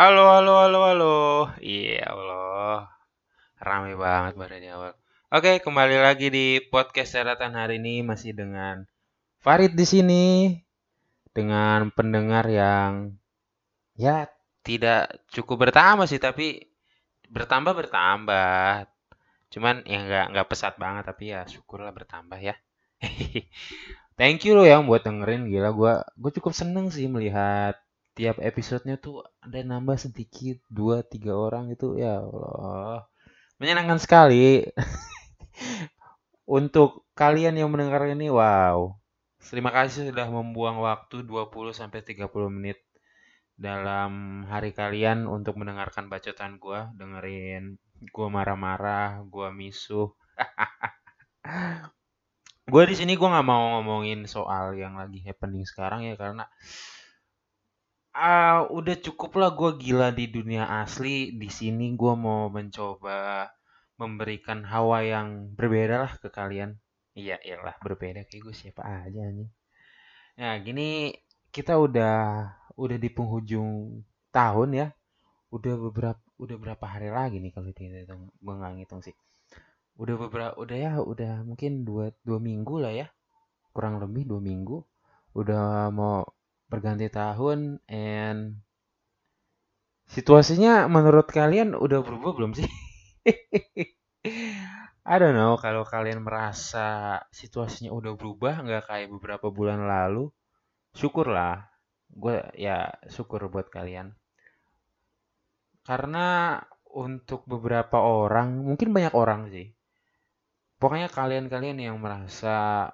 Halo, halo, halo, halo. Iya Allah, ramai banget baru di awal. Oke, kembali lagi di podcast Seratan hari ini masih dengan Farid di sini dengan pendengar yang ya tidak cukup bertambah sih, tapi bertambah bertambah. Cuman ya nggak nggak pesat banget, tapi ya syukurlah bertambah ya. Thank you lo yang buat dengerin gila gua gue cukup seneng sih melihat tiap episodenya tuh ada nambah sedikit dua tiga orang itu ya Allah. Menyenangkan sekali. Untuk kalian yang mendengar ini wow. Terima kasih sudah membuang waktu 20 sampai 30 menit dalam hari kalian untuk mendengarkan bacotan gua. Dengerin gua marah-marah gua misuh. Gue di sini gue nggak mau ngomongin soal yang lagi happening sekarang ya karena uh, udah cukup lah gue gila di dunia asli. Di sini gue mau mencoba memberikan hawa yang berbeda lah ke kalian. Iya iyalah berbeda kayak gue siapa aja nih. Nah gini kita udah udah di penghujung tahun ya. Udah beberapa udah berapa hari lagi nih kalau dihitung gue nggak ngitung sih. Udah beberapa udah ya udah mungkin dua dua minggu lah ya. Kurang lebih dua minggu. Udah mau berganti tahun and situasinya menurut kalian udah berubah belum sih? I don't know kalau kalian merasa situasinya udah berubah nggak kayak beberapa bulan lalu syukurlah. Gue ya syukur buat kalian. Karena untuk beberapa orang mungkin banyak orang sih. Pokoknya kalian-kalian yang merasa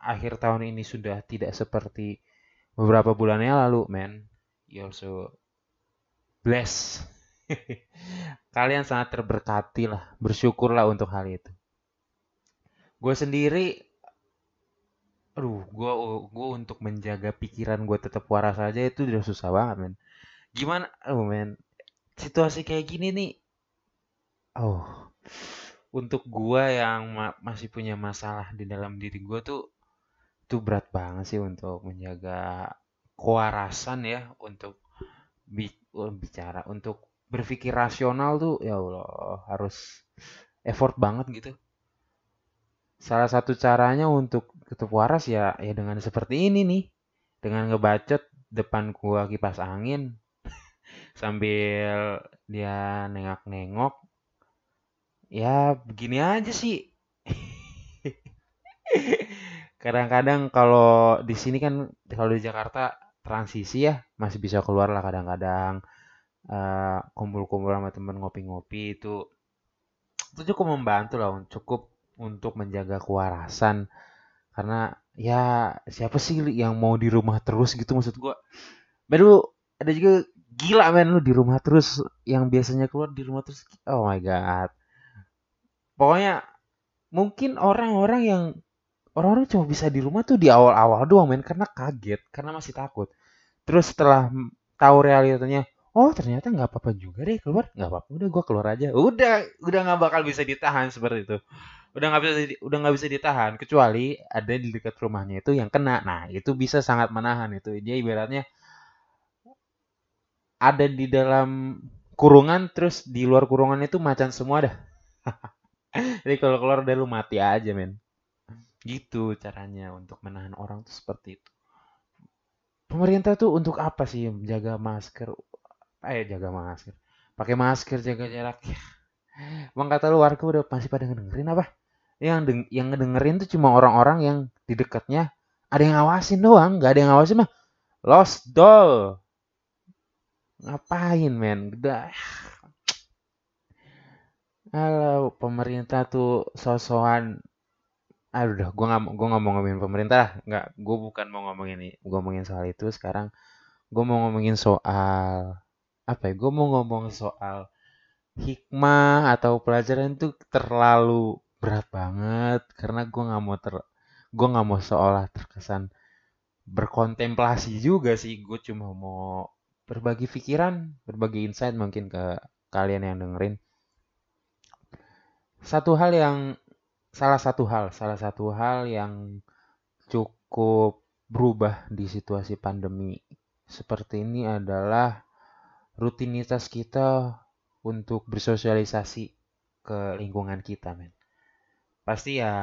akhir tahun ini sudah tidak seperti beberapa bulannya lalu, man, you also bless. kalian sangat terberkati lah, bersyukurlah untuk hal itu. Gue sendiri, aduh, gue gue untuk menjaga pikiran gue tetap waras aja itu udah susah banget, man. Gimana, oh man, situasi kayak gini nih, oh, untuk gua yang ma masih punya masalah di dalam diri gua tuh tuh berat banget sih untuk menjaga kewarasan ya untuk oh, bicara untuk berpikir rasional tuh ya Allah harus effort banget gitu. Salah satu caranya untuk tetap waras ya ya dengan seperti ini nih. Dengan ngebacot depan gua kipas angin sambil dia nengok-nengok ya begini aja sih kadang-kadang kalau di sini kan kalau di Jakarta transisi ya masih bisa keluar lah kadang-kadang uh, kumpul-kumpul sama temen ngopi-ngopi itu. Itu cukup membantu lah cukup untuk menjaga kewarasan. Karena ya siapa sih yang mau di rumah terus gitu maksud gua? Baru ada juga gila men lu di rumah terus yang biasanya keluar di rumah terus oh my god. Pokoknya mungkin orang-orang yang orang-orang cuma bisa di rumah tuh di awal-awal doang men karena kaget karena masih takut. Terus setelah tahu realitanya oh ternyata nggak apa-apa juga deh keluar. Nggak apa-apa udah gue keluar aja. Udah udah nggak bakal bisa ditahan seperti itu. Udah nggak bisa udah nggak bisa ditahan kecuali ada di dekat rumahnya itu yang kena. Nah itu bisa sangat menahan itu. Dia ibaratnya ada di dalam kurungan terus di luar kurungan itu macan semua dah. Jadi kalau keluar dari lu mati aja men. Gitu caranya untuk menahan orang tuh seperti itu. Pemerintah tuh untuk apa sih jaga masker? Eh jaga masker. Pakai masker, jaga jarak. Bang kata lu warga udah masih pada ngedengerin apa? Yang deng yang ngedengerin tuh cuma orang-orang yang di dekatnya ada yang ngawasin doang, nggak ada yang ngawasin mah. Lost doll. Ngapain men? Udah Halo, pemerintah tuh sosokan. Aduh, udah, gue nggak gue nggak mau ngomongin pemerintah, nggak, gue bukan mau ngomongin ini, gue ngomongin soal itu sekarang. Gue mau ngomongin soal apa ya? Gue mau ngomong soal hikmah atau pelajaran itu terlalu berat banget karena gue nggak mau ter, gue nggak mau seolah terkesan berkontemplasi juga sih. Gue cuma mau berbagi pikiran, berbagi insight mungkin ke kalian yang dengerin satu hal yang salah satu hal, salah satu hal yang cukup berubah di situasi pandemi seperti ini adalah rutinitas kita untuk bersosialisasi ke lingkungan kita men. Pasti ya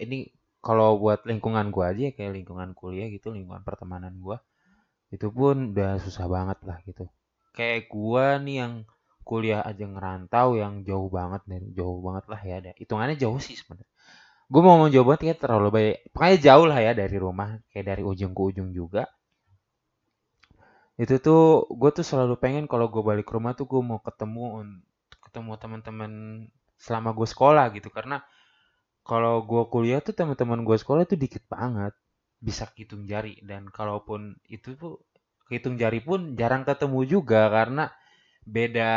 ini kalau buat lingkungan gua aja kayak lingkungan kuliah gitu lingkungan pertemanan gua itu pun udah susah banget lah gitu. Kayak gua nih yang kuliah aja ngerantau yang jauh banget dari jauh banget lah ya hitungannya jauh sih sebenarnya. Gue mau ngomong jauh banget ya terlalu baik pokoknya jauh lah ya dari rumah kayak dari ujung ke ujung juga. Itu tuh gue tuh selalu pengen kalau gue balik rumah tuh gue mau ketemu ketemu teman-teman selama gue sekolah gitu. Karena kalau gue kuliah tuh teman-teman gue sekolah tuh dikit banget bisa hitung jari. Dan kalaupun itu tuh hitung jari pun jarang ketemu juga karena beda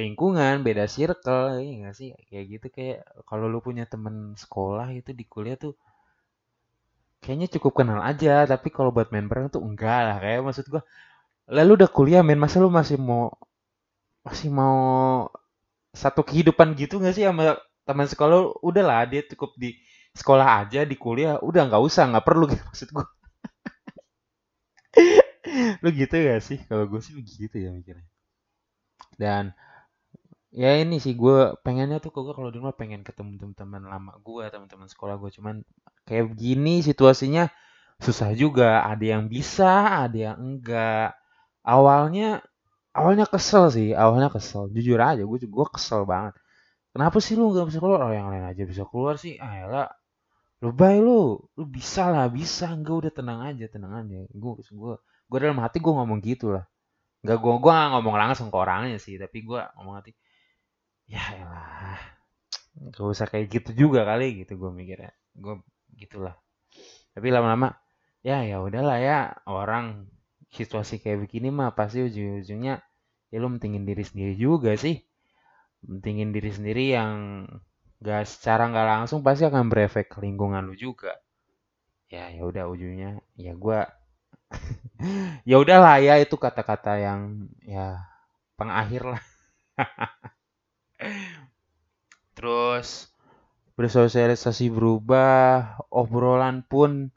lingkungan, beda circle, ya gak sih? Kayak gitu kayak kalau lu punya temen sekolah itu di kuliah tuh kayaknya cukup kenal aja, tapi kalau buat main bareng tuh enggak lah. Kayak maksud gua, lalu udah kuliah main masa lu masih mau masih mau satu kehidupan gitu gak sih sama teman sekolah? Udah lah dia cukup di sekolah aja, di kuliah udah nggak usah, nggak perlu gitu maksud gua. lu gitu gak sih? Kalau gue sih begitu ya mikirnya dan ya ini sih gue pengennya tuh gue kalau di rumah pengen ketemu teman-teman lama gue teman-teman sekolah gue cuman kayak begini situasinya susah juga. Ada yang bisa ada yang enggak. Awalnya awalnya kesel sih awalnya kesel. Jujur aja gue gue kesel banget. Kenapa sih lu nggak bisa keluar? Oh yang lain aja bisa keluar sih. Ah ya lu baik lu. Lu bisa lah bisa. Enggak udah tenang aja tenang aja. Gue gue gue dalam hati gue ngomong gitu lah Gak gue gue gak ngomong langsung ke orangnya sih, tapi gue ngomong nanti ya elah gak usah kayak gitu juga kali gitu gue mikirnya. Gue gitulah. Tapi lama-lama ya ya udahlah ya orang situasi kayak begini mah pasti ujung-ujungnya ya lu mentingin diri sendiri juga sih. Mentingin diri sendiri yang gak secara nggak langsung pasti akan berefek ke lingkungan lu juga. Ya ya udah ujungnya ya gue ya udahlah ya itu kata-kata yang ya pengakhir lah. Terus bersosialisasi berubah, obrolan pun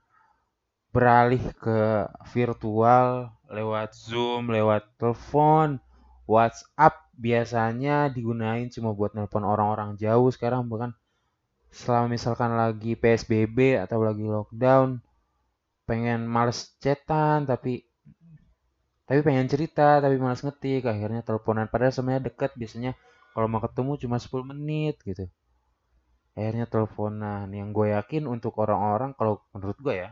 beralih ke virtual lewat Zoom, lewat telepon, WhatsApp biasanya digunain cuma buat nelpon orang-orang jauh sekarang bukan selama misalkan lagi PSBB atau lagi lockdown pengen males chatan tapi tapi pengen cerita tapi males ngetik akhirnya teleponan. Padahal sebenarnya deket biasanya kalau mau ketemu cuma 10 menit gitu. Akhirnya teleponan. Yang gue yakin untuk orang-orang kalau menurut gue ya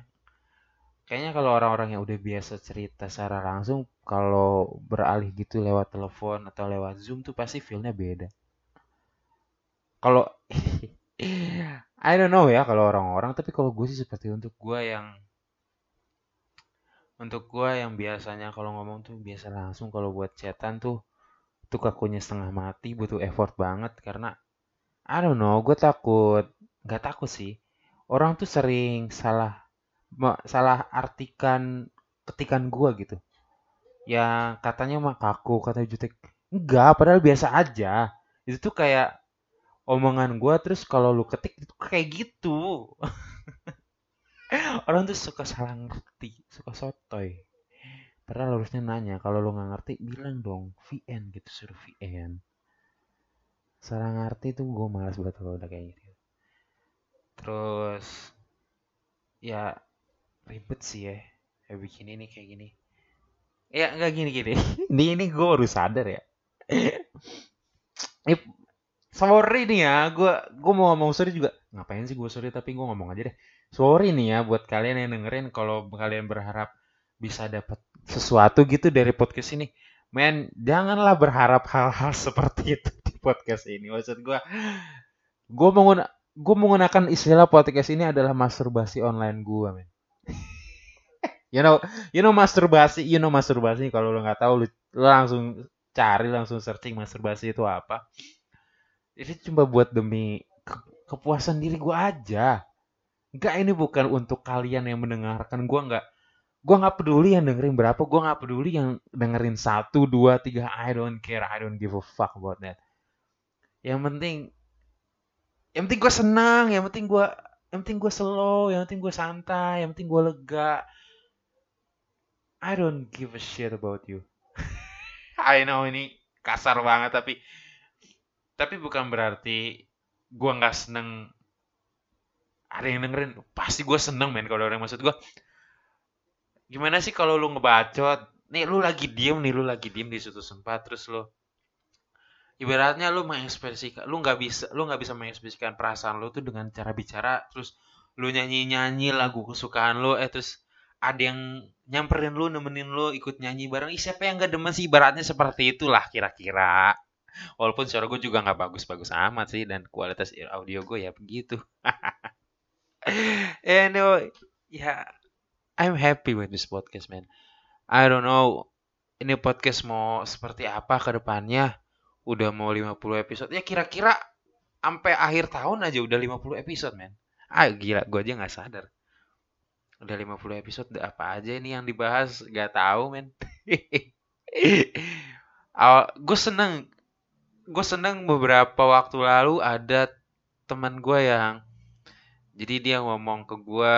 kayaknya kalau orang-orang yang udah biasa cerita secara langsung kalau beralih gitu lewat telepon atau lewat zoom tuh pasti feelnya beda. Kalau I don't know ya kalau orang-orang. Tapi kalau gue sih seperti untuk gue yang untuk gue yang biasanya kalau ngomong tuh biasa langsung kalau buat chatan tuh tuh kakunya setengah mati butuh effort banget karena I don't know gue takut nggak takut sih. Orang tuh sering salah salah artikan ketikan gue gitu. Yang katanya mah kaku kata jutek. Enggak padahal biasa aja. Itu tuh kayak omongan gue terus kalau lu ketik itu kayak gitu orang tuh suka salah ngerti suka sotoy. Padahal harusnya nanya kalau lo nggak ngerti bilang dong VN gitu suruh VN salah ngerti tuh gue malas banget kalau udah kayak gitu. Terus ya ribet sih ya kayak bikin ini kayak gini. Ya nggak gini gini. Ini ini gue baru sadar ya. Ini sorry nih ya gue gue mau ngomong sorry juga. Ngapain sih gue sorry tapi gue ngomong aja deh sorry nih ya buat kalian yang dengerin kalau kalian berharap bisa dapat sesuatu gitu dari podcast ini. Men, janganlah berharap hal-hal seperti itu di podcast ini. Maksud gue, gue menggunakan gue menggunakan istilah podcast ini adalah masturbasi online gue, men. you know, you know masturbasi, you know masturbasi. Kalau lo nggak tahu, lo, lo langsung cari, langsung searching masturbasi itu apa. Ini cuma buat demi ke kepuasan diri gue aja. Enggak ini bukan untuk kalian yang mendengarkan. Gue nggak gue nggak peduli yang dengerin berapa. Gue nggak peduli yang dengerin satu, dua, tiga. I don't care. I don't give a fuck about that. Yang penting, yang penting gue senang. Yang penting gue, yang penting gue slow. Yang penting gue santai. Yang penting gue lega. I don't give a shit about you. I know ini kasar banget tapi tapi bukan berarti gue nggak seneng ada yang dengerin? Pasti gue seneng men kalau orang maksud gue gimana sih kalau lu ngebacot? Nih lu lagi diem nih lu lagi diem di suatu tempat terus lu ibaratnya lu mengekspresikan lu nggak bisa lu nggak bisa mengekspresikan perasaan lu tuh dengan cara bicara terus lu nyanyi nyanyi lagu kesukaan lu eh terus ada yang nyamperin lu nemenin lu ikut nyanyi bareng. Ih, siapa yang gak demen sih? Ibaratnya seperti itulah kira-kira. Walaupun suara gue juga nggak bagus-bagus amat sih dan kualitas audio gue ya begitu anyway, ya yeah, I'm happy with this podcast, man. I don't know ini podcast mau seperti apa ke depannya. Udah mau 50 episode. Ya kira-kira sampai akhir tahun aja udah 50 episode, man. Ah, gila, gue aja nggak sadar. Udah 50 episode, udah apa aja ini yang dibahas, gak tahu, men. gue seneng, gue seneng beberapa waktu lalu ada teman gue yang jadi dia ngomong ke gue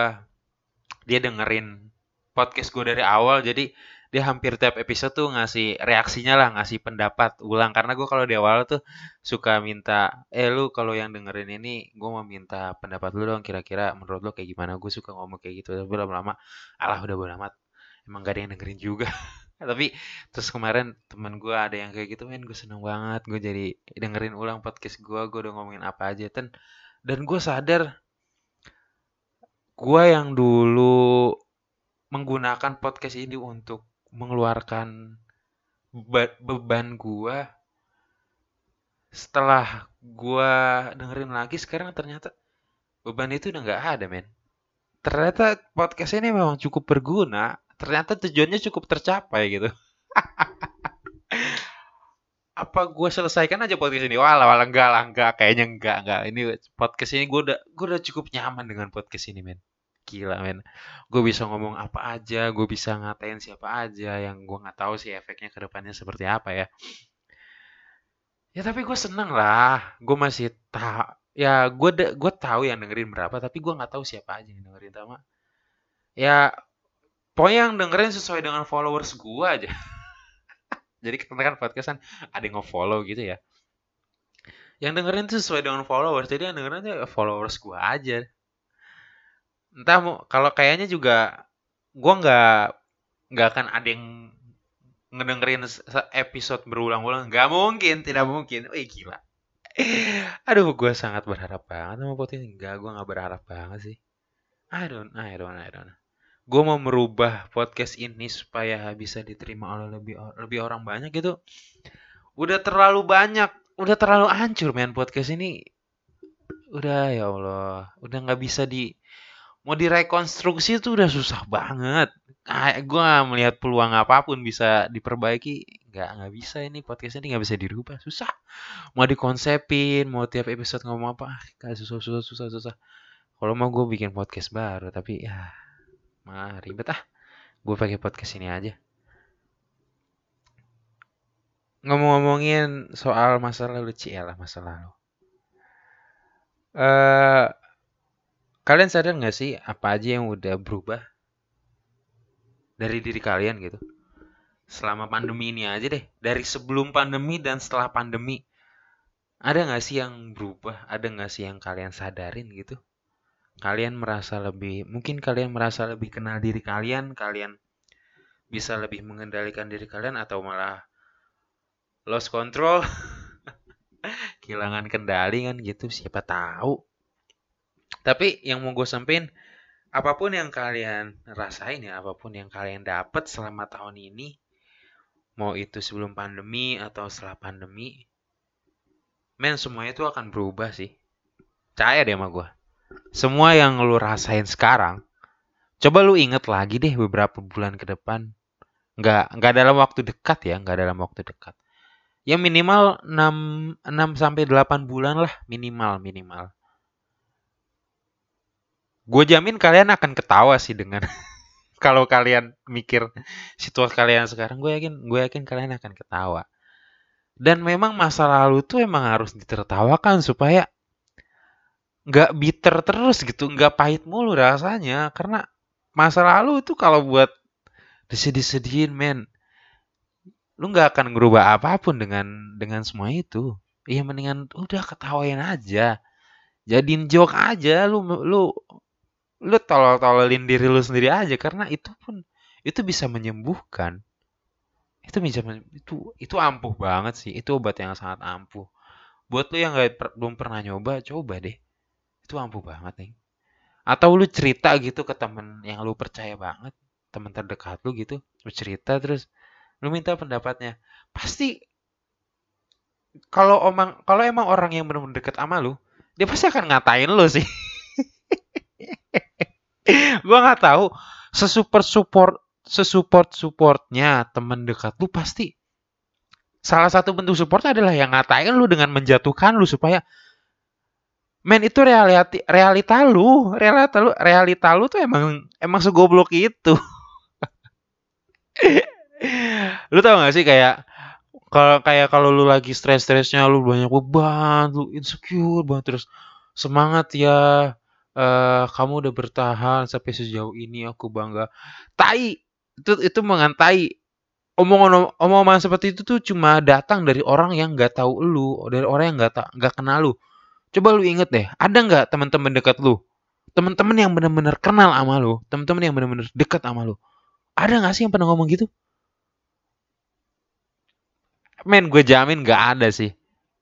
dia dengerin podcast gue dari awal jadi dia hampir tiap episode tuh ngasih reaksinya lah ngasih pendapat ulang. Karena gue kalau di awal tuh suka minta eh lu kalau yang dengerin ini gue mau minta pendapat lu dong kira-kira menurut lu kayak gimana? Gue suka ngomong kayak gitu tapi lama-lama alah udah bodo amat emang gak ada yang dengerin juga. Tapi terus kemarin teman gue ada yang kayak gitu men gue seneng banget gue jadi dengerin ulang podcast gue gue udah ngomongin apa aja dan dan gue sadar gue yang dulu menggunakan podcast ini untuk mengeluarkan be beban gue setelah gue dengerin lagi sekarang ternyata beban itu udah nggak ada men. Ternyata podcast ini memang cukup berguna ternyata tujuannya cukup tercapai gitu apa gue selesaikan aja podcast ini? Walau walau enggak lah enggak. Kayaknya enggak enggak. Ini podcast ini gue udah gue udah cukup nyaman dengan podcast ini men. Gila men. Gue bisa ngomong apa aja gue bisa ngatain siapa aja. Yang gue nggak tahu sih efeknya ke depannya seperti apa ya. Ya tapi gue seneng lah. Gue masih tahu ya gue gue tahu yang dengerin berapa tapi gue nggak tahu siapa aja yang dengerin. Sama ya pokoknya yang dengerin sesuai dengan followers gue aja jadi karena kan podcast kan ada yang nge-follow gitu ya. Yang dengerin tuh sesuai dengan followers. Jadi yang dengerin tuh followers gue aja. Entah mau kalau kayaknya juga gue nggak nggak akan ada yang ngedengerin episode berulang-ulang. Nggak mungkin tidak mungkin. Wih gila. Aduh gue sangat berharap banget sama podcast ini enggak gue nggak berharap banget sih. I don't I don't I don't gue mau merubah podcast ini supaya bisa diterima oleh lebih lebih orang banyak gitu. Udah terlalu banyak udah terlalu hancur men podcast ini. Udah ya Allah. Udah nggak bisa di mau direkonstruksi itu udah susah banget. Gue melihat peluang apa pun bisa diperbaiki. Nggak nggak bisa ini podcast ini nggak bisa dirubah. Susah. Mau dikonsepin mau tiap episode ngomong apa. Kayak susah susah susah susah. Kalau mau gue bikin podcast baru tapi ya Mah ribet ah. Gue pakai podcast ini aja. Ngomong-ngomongin soal masa lalu ya lah masa lalu. Uh, kalian sadar nggak sih apa aja yang udah berubah dari diri kalian gitu? Selama pandemi ini aja deh. Dari sebelum pandemi dan setelah pandemi. Ada nggak sih yang berubah? Ada nggak sih yang kalian sadarin gitu? Kalian merasa lebih mungkin kalian merasa lebih kenal diri kalian kalian bisa lebih mengendalikan diri kalian atau malah lost control kehilangan kendali kan gitu siapa tahu. Tapi yang mau gue sampein apa pun yang kalian rasain ya apa pun yang kalian dapat selama tahun ini mau itu sebelum pandemi atau setelah pandemi men semuanya itu akan berubah sih. Percaya deh sama gue semua yang lu rasain sekarang, coba lu inget lagi deh beberapa bulan ke depan. Nggak, nggak dalam waktu dekat ya, nggak dalam waktu dekat. Ya minimal 6, 6 sampai 8 bulan lah minimal minimal. Gue jamin kalian akan ketawa sih dengan kalau kalian mikir situasi kalian sekarang, gue yakin gue yakin kalian akan ketawa. Dan memang masa lalu tuh emang harus ditertawakan supaya nggak bitter terus gitu, nggak pahit mulu rasanya. Karena masa lalu itu kalau buat disedih-sedihin men, lu nggak akan ngerubah apa pun dengan dengan semua itu. Iya mendingan udah ketawain aja. Jadiin joke aja lu lu lu tolol-tololin diri lu sendiri aja. Karena itu pun itu bisa menyembuhkan. Itu bisa itu itu ampuh banget sih. Itu obat yang sangat ampuh. Buat lu yang per, belum pernah nyoba coba deh itu ampuh banget nih atau lu cerita gitu ke temen yang lu percaya banget teman terdekat lu gitu lu cerita terus lu minta pendapatnya. Pasti kalau omang kalau emang orang yang benar-benar deket sama lu dia pasti akan ngatain lu sih. Gua nggak tahu sesuper support sesupport supportnya teman dekat lu pasti salah satu bentuk support adalah yang ngatain lu dengan menjatuhkan lu supaya men itu realita realita lu. Realita lu realita lu tuh emang emang segoblok itu. Lu tau gak sih kayak kalau kayak kalau lu lagi stres-stresnya lu banyak beban lu insecure banget terus semangat ya uh, kamu udah bertahan sampai sejauh ini aku bangga. Tai itu itu mengantai. Omongan omongan seperti itu tuh cuma datang dari orang yang nggak tahu lu dari orang yang nggak nggak kenal lu coba lu inget deh ada nggak teman-teman dekat lu? Teman-teman yang benar-benar kenal sama lu teman-teman yang benar-benar dekat sama lu. Ada nggak sih yang pernah ngomong gitu? Men gue jamin nggak ada sih.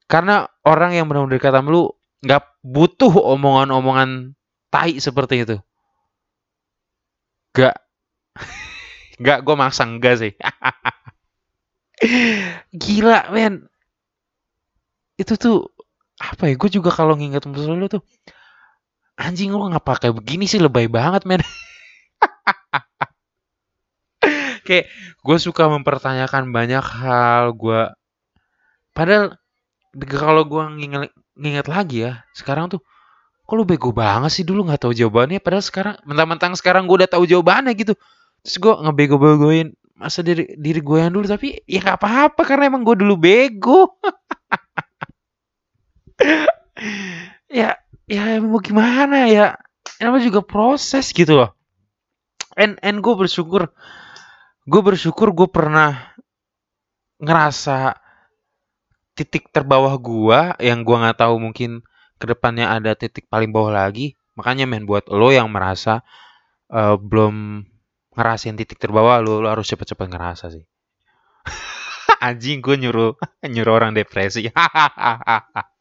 Karena orang yang benar-benar dekat sama lu nggak butuh omongan-omongan tai seperti itu. Gak gak gue maksa enggak sih. Gila men. Itu tuh apa ya gue juga kalau nginget musuh lu tuh anjing lu ngapa kayak begini sih lebay banget men. Kayak gue suka mempertanyakan banyak hal gue padahal kalau gue nginget, nginget lagi ya sekarang tuh kok lu bego banget sih dulu nggak tahu jawabannya padahal sekarang mentang-mentang sekarang gue udah tahu jawabannya gitu. Terus gue ngebego-begoin masa diri diri gue yang dulu? Tapi ya nggak apa-apa karena emang gue dulu bego ya ya mau gimana ya? Emang juga proses gitu loh. And and gue bersyukur gue bersyukur gue pernah ngerasa titik terbawah gue yang gue nggak tahu mungkin ke depannya ada titik paling bawah lagi. Makanya men buat lo yang merasa uh, belum ngerasain titik terbawah lo, lo harus cepet-cepet ngerasa sih. Anjing gue nyuruh nyuruh orang depresi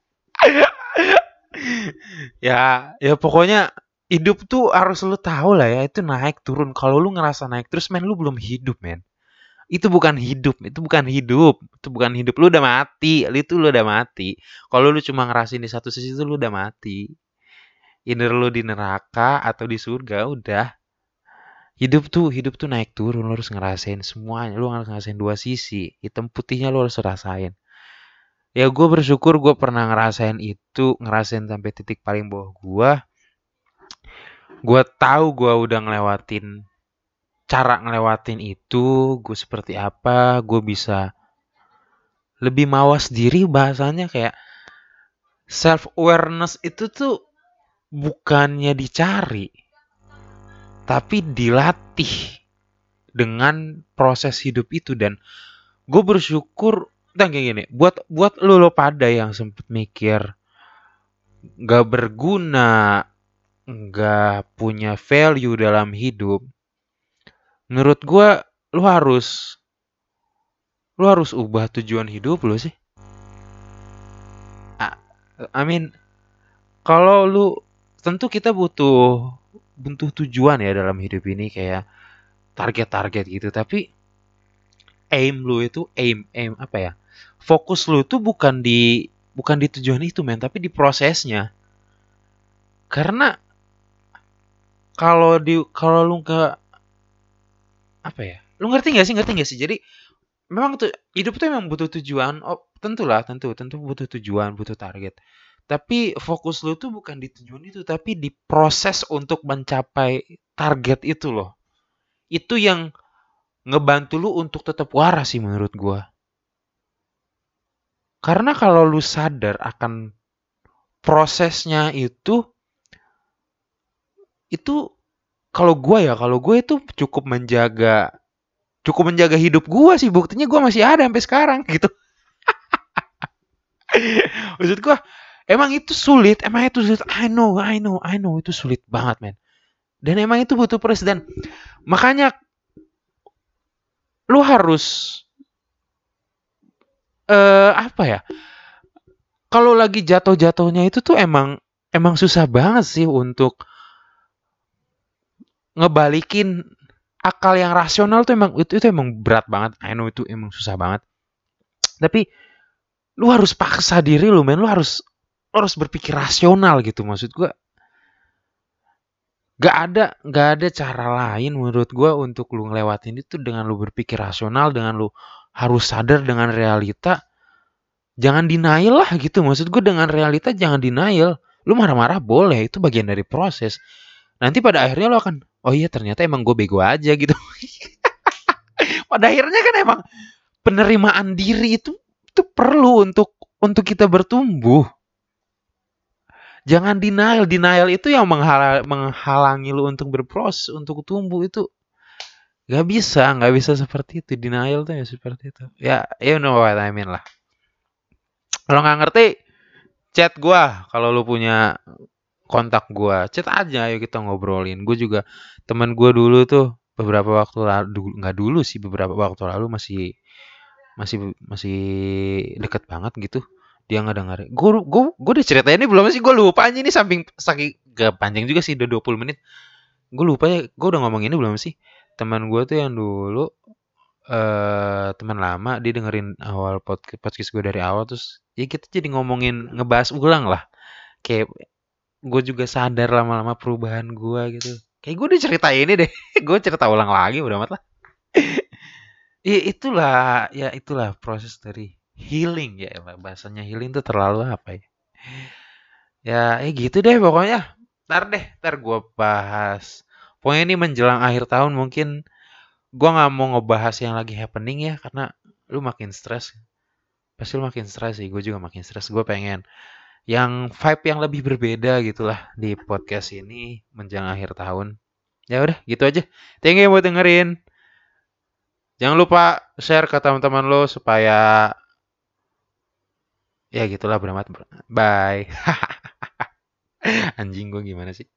ya ya pokoknya hidup tuh harus lu tahu lah ya itu naik turun. Kalau lu ngerasa naik terus men lu belum hidup men. Itu bukan hidup itu bukan hidup. Itu bukan hidup lu udah mati. Itu lu udah mati. Kalau lu cuma ngerasain di satu sisi itu lu udah mati. Inner lu di neraka atau di surga udah. Hidup tuh hidup tuh naik turun lu harus ngerasain semuanya. Lu harus ngerasain dua sisi hitam putihnya lu harus rasain ya gue bersyukur gue pernah ngerasain itu ngerasain sampai titik paling bawah gue gue tahu gue udah ngelewatin cara ngelewatin itu gue seperti apa gue bisa lebih mawas diri bahasanya kayak self awareness itu tuh bukannya dicari tapi dilatih dengan proses hidup itu. Dan gue bersyukur dan kayak gini buat buat lo lo pada yang sempet mikir gak berguna nggak punya value dalam hidup, menurut gue lu harus lu harus ubah tujuan hidup lu sih. I mean, kalau lu tentu kita butuh butuh tujuan ya dalam hidup ini kayak target-target gitu, tapi aim lu itu aim aim apa ya? Fokus lu itu bukan di bukan di tujuan itu men, tapi di prosesnya. Karena kalau di kalau lu ke apa ya? Lu ngerti gak sih? Ngerti gak sih? Jadi memang tuh hidup tuh memang butuh tujuan. Oh tentulah tentu tentu butuh tujuan butuh target. Tapi fokus lu tuh bukan di tujuan itu tapi di proses untuk mencapai target itu loh. Itu yang ngebantu lu untuk tetap waras sih menurut gua karena kalau lu sadar akan prosesnya itu itu kalau gue ya kalau gue itu cukup menjaga cukup menjaga hidup gue sih. Buktinya gue masih ada sampai sekarang gitu. Maksud gue emang itu sulit emang itu sulit. I know I know I know. Itu sulit banget men. Dan emang itu butuh presiden. Makanya lu harus eh apa ya kalau lagi jatuh-jatuhnya itu tuh emang emang susah banget sih untuk ngebalikin akal yang rasional tuh emang itu itu emang berat banget. I know itu emang susah banget. Tapi lu harus paksa diri lu men, lu harus lu harus berpikir rasional gitu maksud gua. Gak ada gak ada cara lain menurut gua untuk lu ngelewatin itu dengan lu berpikir rasional, dengan lu harus sadar dengan realita jangan denial lah gitu. Maksud gue dengan realita jangan denial. Lu marah-marah boleh itu bagian dari proses. Nanti pada akhirnya lo akan oh iya ternyata emang gue bego aja gitu. Pada akhirnya kan emang penerimaan diri itu itu perlu untuk untuk kita bertumbuh. Jangan denial. Denial itu yang menghala, menghalangi lu untuk berproses untuk tumbuh itu Gak bisa, gak bisa seperti itu. Denial tuh ya seperti itu. Ya, you know what I mean lah. Kalau nggak ngerti, chat gua. Kalau lu punya kontak gua, chat aja ayo kita ngobrolin. Gue juga teman gua dulu tuh beberapa waktu lalu nggak dulu sih beberapa waktu lalu masih masih masih deket banget gitu dia nggak dengar gue gue gue udah ceritain ini belum sih gue lupa aja ini samping saking gak panjang juga sih udah 20 menit gue lupa ya gue udah ngomong ini belum sih teman gue tuh yang dulu uh, teman lama dia dengerin awal podcast podcast gue dari awal terus ya kita jadi ngomongin ngebahas ulang lah. Kayak gue juga sadar lama-lama perubahan gue gitu. Kayak gue udah cerita ini deh gue cerita ulang lagi udah amat lah. Ya itulah ya itulah proses dari healing ya bahasanya healing tuh terlalu apa ya? Ya eh gitu deh pokoknya. Ntar deh ntar gue bahas pokoknya ini menjelang akhir tahun mungkin gue nggak mau ngebahas yang lagi happening ya karena lu makin stres. Pasti lu makin stres sih gue juga makin stres. Gue pengen yang vibe yang lebih berbeda gitulah di podcast ini menjelang akhir tahun. Ya udah gitu aja. Thank you buat dengerin. Jangan lupa share ke teman-teman lo supaya ya gitulah beramat bye. Anjing gue gimana sih